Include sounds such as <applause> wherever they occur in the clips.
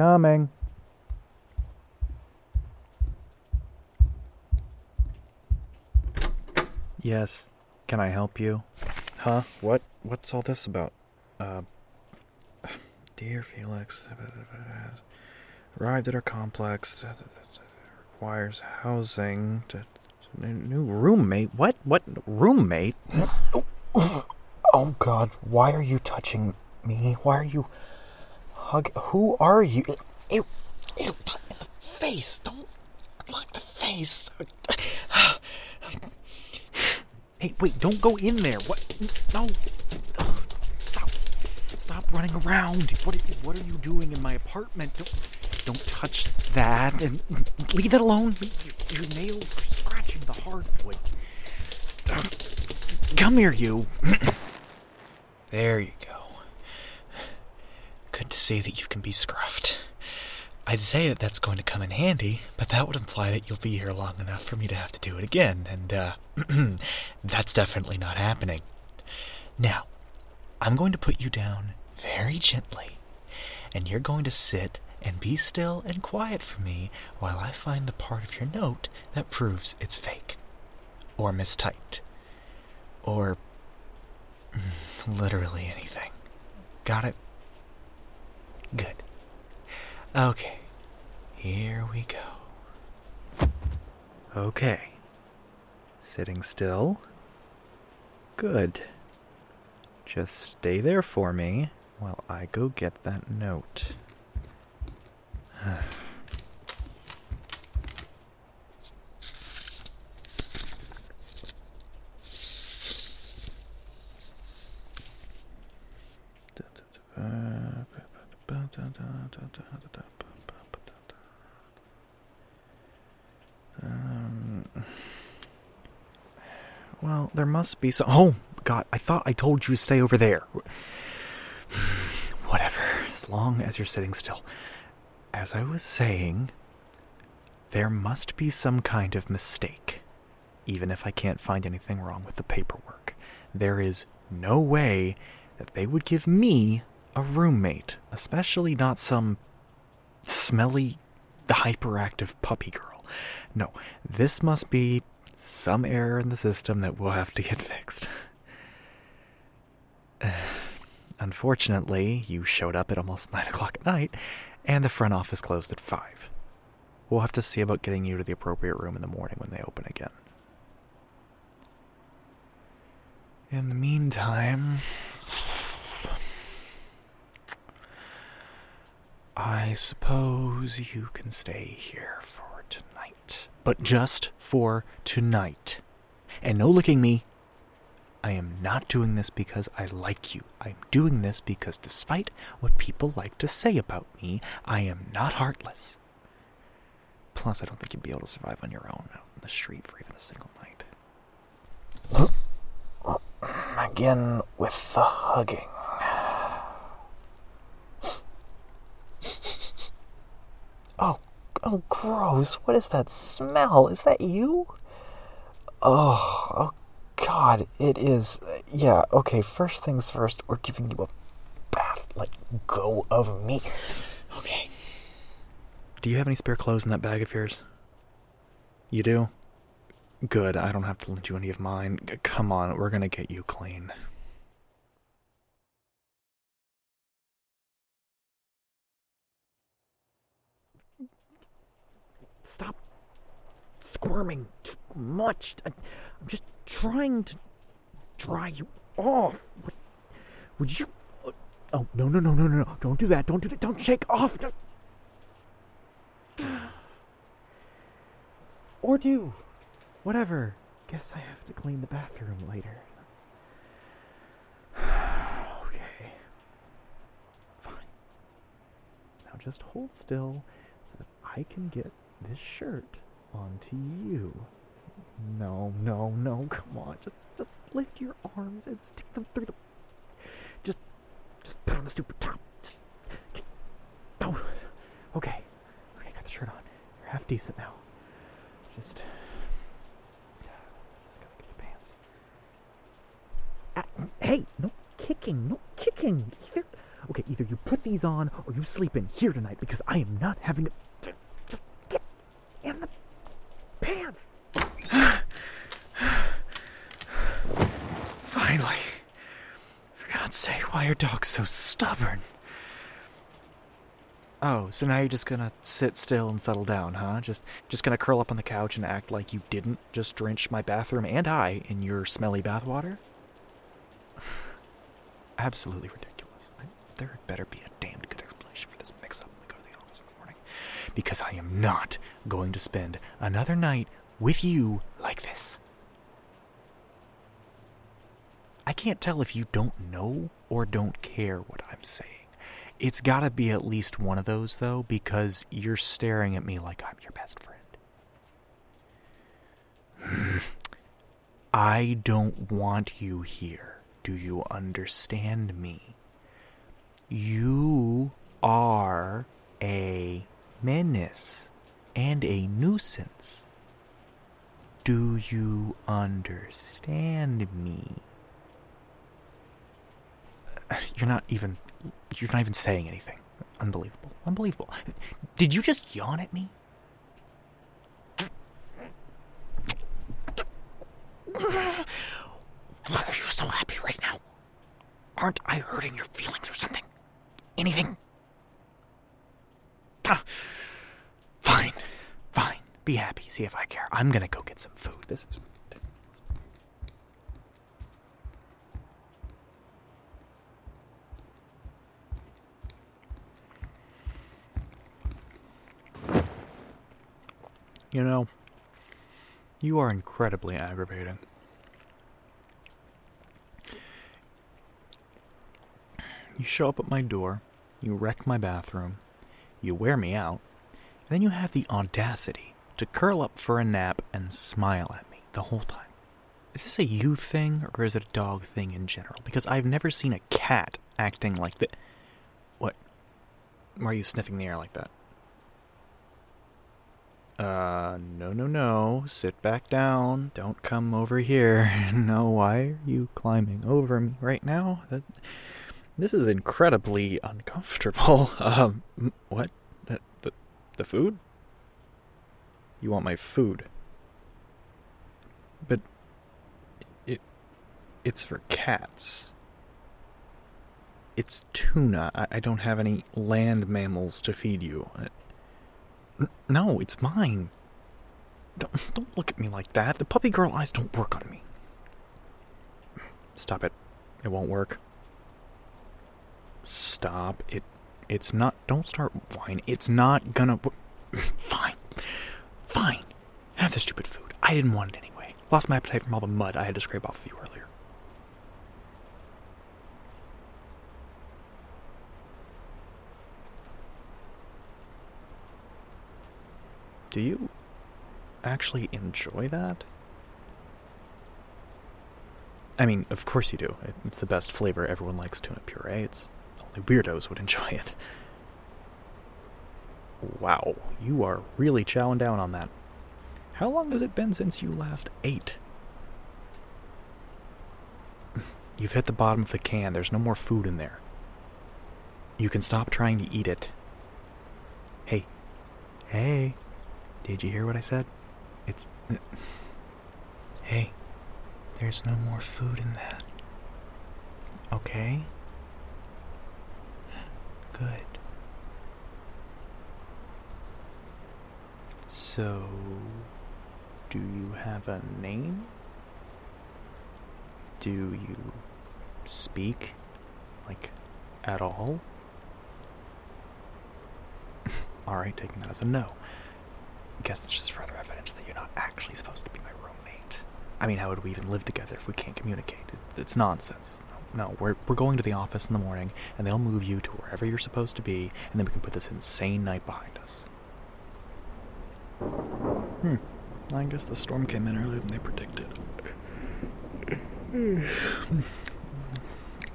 coming. Yes. Can I help you? Huh? What? What's all this about? Uh. <sighs> Dear Felix. Arrived at our complex. Requires housing. New roommate? What? What? Roommate? <coughs> Oh God! Why are you touching me? Why are you hug? Who are you? Ew! Ew! In the face! Don't look the face. <sighs> Hey, wait! Don't go in there. What? No! Stop! Stop running around! What? Are, what are you doing in my apartment? Don't, don't touch that and leave it alone. Your, your nails are scratching the hardwood. Come here, you. <clears throat> There you go. See that you can be scruffed. I'd say that that's going to come in handy, but that would imply that you'll be here long enough for me to have to do it again, and, uh, <clears throat> that's definitely not happening. Now, I'm going to put you down very gently, and you're going to sit and be still and quiet for me while I find the part of your note that proves it's fake, or mistyped, or literally anything. Got it? Good. Okay, here we go. Okay. Sitting still. Good. Just stay there for me while I go get that note. <sighs> Um, there must be some. Oh, God, I thought I told you to stay over there. <sighs> Whatever, as long as you're sitting still. As I was saying, there must be some kind of mistake. Even if I can't find anything wrong with the paperwork, there is no way that they would give me a roommate, especially not some smelly, hyperactive puppy girl. No, this must be some error in the system that will have to get <laughs> fixed. <sighs> Unfortunately, you showed up at almost 9 o'clock at night, and the front office closed at 5. We'll have to see about getting you to the appropriate room in the morning when they open again. In the meantime, I suppose you can stay here for tonight. But just for tonight. And no licking me. I am not doing this because I like you. I'm doing this because despite what people like to say about me, I am not heartless. Plus, I don't think you'd be able to survive on your own out in the street for even a single night. Again with the hugging. Oh, oh, gross. What is that smell? Is that you? Oh, oh, God, it is. Yeah, okay, first things first, we're giving you a bath. Like, go of me. Okay. Do you have any spare clothes in that bag of yours? You do? Good, I don't have to lend you any of mine. Come on, we're gonna get you clean. Stop squirming too much. I, am just trying to dry you off. Would, you? Uh, oh no no no no no no! Don't do that! Don't do that! Don't shake off! Or do. Whatever. Guess I have to clean the bathroom later. <sighs> okay. Fine. Now just hold still so that I can get this shirt onto you. No, no, no, come on. Just just lift your arms and stick them through the just just put on the stupid top. Just, oh. Okay. Okay, got the shirt on. You're half decent now. Just just get pants. Ah, hey, no kicking, no kicking. Either. Okay, either you put these on or you sleep in here tonight because I am not having. Just get in the pants! Finally. For God's why dogs so stubborn? Oh, so now you're just gonna sit still and settle down, huh? Just just gonna curl up on the couch and act like you didn't just drench my bathroom and I in your smelly bathwater? <sighs> Absolutely ridiculous. I, there had better be a damned good explanation for this mix up when we go to the office in the morning. Because I am not going to spend another night with you like this. I can't tell if you don't know or don't care what I'm saying. It's gotta be at least one of those, though, because you're staring at me like I'm your best friend. <sighs> I don't want you here. Do you understand me? You are a menace and a nuisance. Do you understand me? You're not even you're not even saying anything. Unbelievable. Unbelievable. Did you just yawn at me? Why are you so happy right now? Aren't I hurting your feelings or something? Anything? Ah, fine. Fine. Be happy. See if I care. I'm gonna go get some food. This is. You know, you are incredibly aggravating. You show up at my door, you wreck my bathroom, you wear me out, and then you have the audacity to curl up for a nap and smile at me the whole time. Is this a you thing, or is it a dog thing in general? Because I've never seen a cat acting like that. What? Why are you sniffing the air like that? Uh, no, no, no. Sit back down. Don't come over here. <laughs> no, why are you climbing over me right now? That, this is incredibly uncomfortable. <laughs> Um, what? The, the, the food? You want my food? But it, it's for cats. It's tuna. I, I don't have any land mammals to feed you. No, it's mine. Don't, don't look at me like that. The puppy girl eyes don't work on me. Stop it. It won't work. Stop. It. It's not. Don't start whining. It's not gonna. <laughs> Fine. Fine. Have the stupid food. I didn't want it anyway. Lost my appetite from all the mud I had to scrape off of you earlier. Do you actually enjoy that? I mean, of course you do. It's the best flavor. Everyone likes tuna puree. It's only weirdos would <laughs> enjoy it. Wow, you are really chowing down on that. How long has it been since you last ate? <laughs> You've hit the bottom of the can. There's no more food in there. You can stop trying to eat it. Hey. Hey. Did you hear what I said? It's. Hey, there's no more food in that. Okay? Good. So. Do you have a name? Do you speak? Like, at all? <laughs> Alright, taking that as a no guess it's just further evidence that you're not actually supposed to be my roommate. I mean, how would we even live together if we can't communicate? It, it's nonsense. No, we're, we're going to the office in the morning, and they'll move you to wherever you're supposed to be, and then we can put this insane night behind us. Hmm. I guess the storm came in earlier than they predicted. <sighs>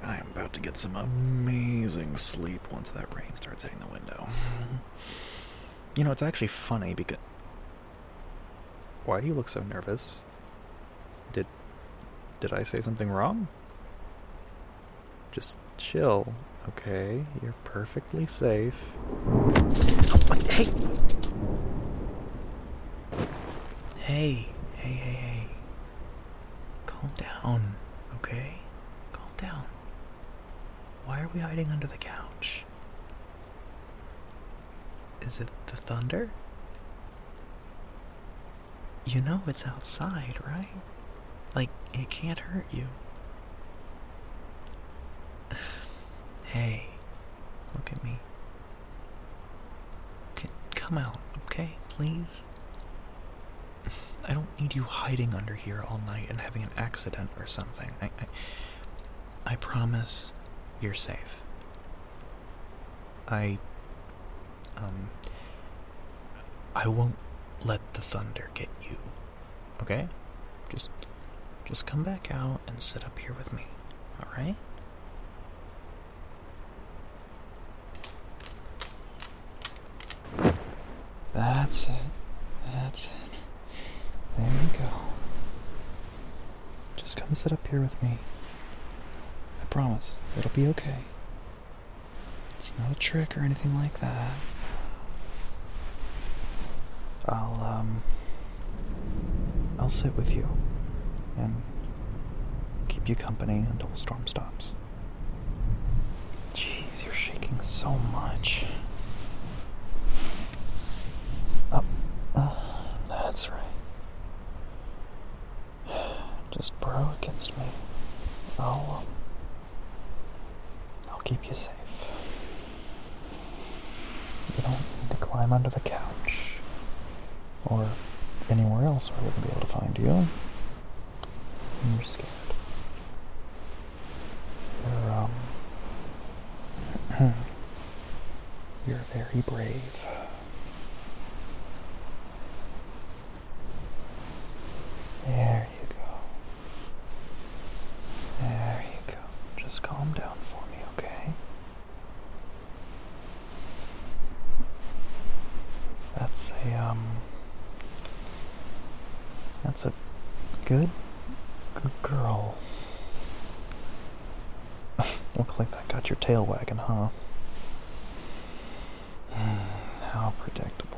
I am about to get some amazing sleep once that rain starts hitting the window. You know, it's actually funny because why do you look so nervous? Did did I say something wrong? Just chill, okay? You're perfectly safe. Hey! Hey, hey, hey, hey. Calm down, okay? Calm down. Why are we hiding under the couch? Is it the thunder? You know it's outside, right? Like, it can't hurt you. <sighs> Hey, look at me. C- come out, okay? Please? <sighs> I don't need you hiding under here all night and having an accident or something. I, I, I promise you're safe. I, um, I won't let the thunder get you. Okay? Just, just come back out and sit up here with me. All right? That's it. That's it. There you go. Just come sit up here with me. I promise, it'll be okay. It's not a trick or anything like that. I'll, um. I'll sit with you and keep you company until the storm stops. Jeez, you're shaking so much. Up. Oh, <sighs> that's right. <sighs> Just burrow against me. I'll, um, I'll keep you safe. You don't need to climb under the couch or anywhere else I wouldn't be able to find you. You're scared. You're, um, <clears throat> you're very brave. There you go. There you go. Just calm down for me, okay? That's a, um, that's a good, good girl. Looks like that got your tail wagging, huh? <sighs> How predictable.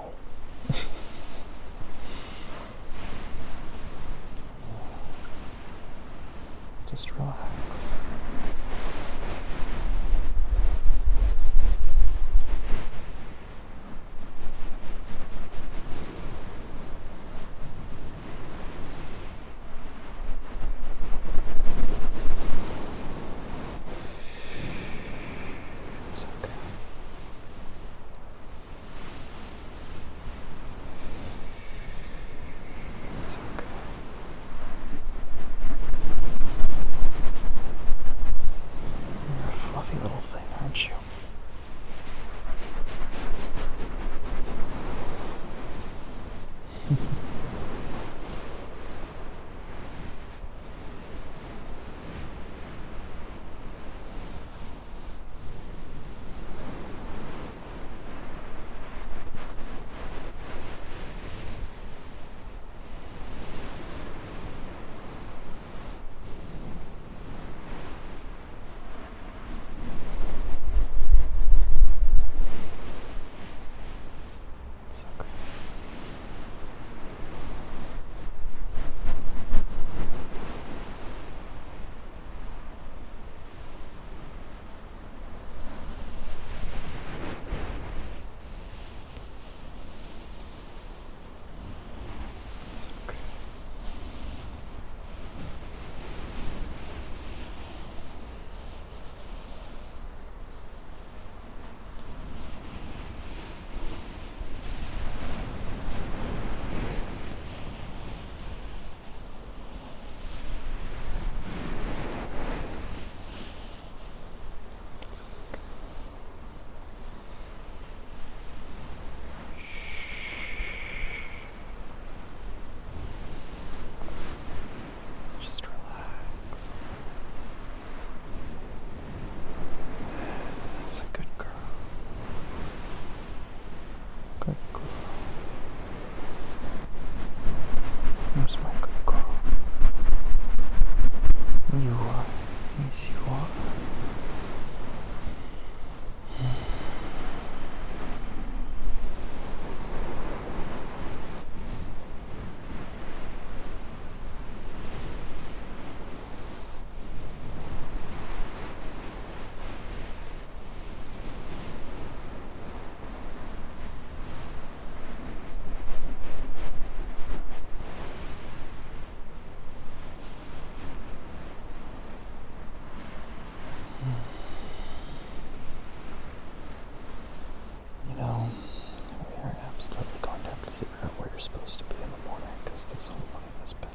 supposed to be in the morning because this whole morning has been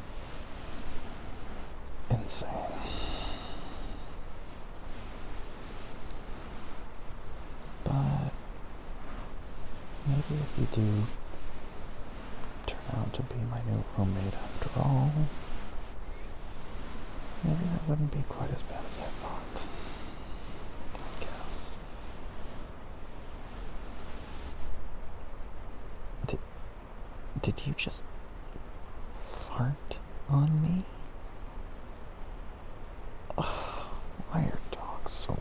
insane. But maybe if you do turn out to be my new roommate after all, maybe that wouldn't be quite as bad as I thought. On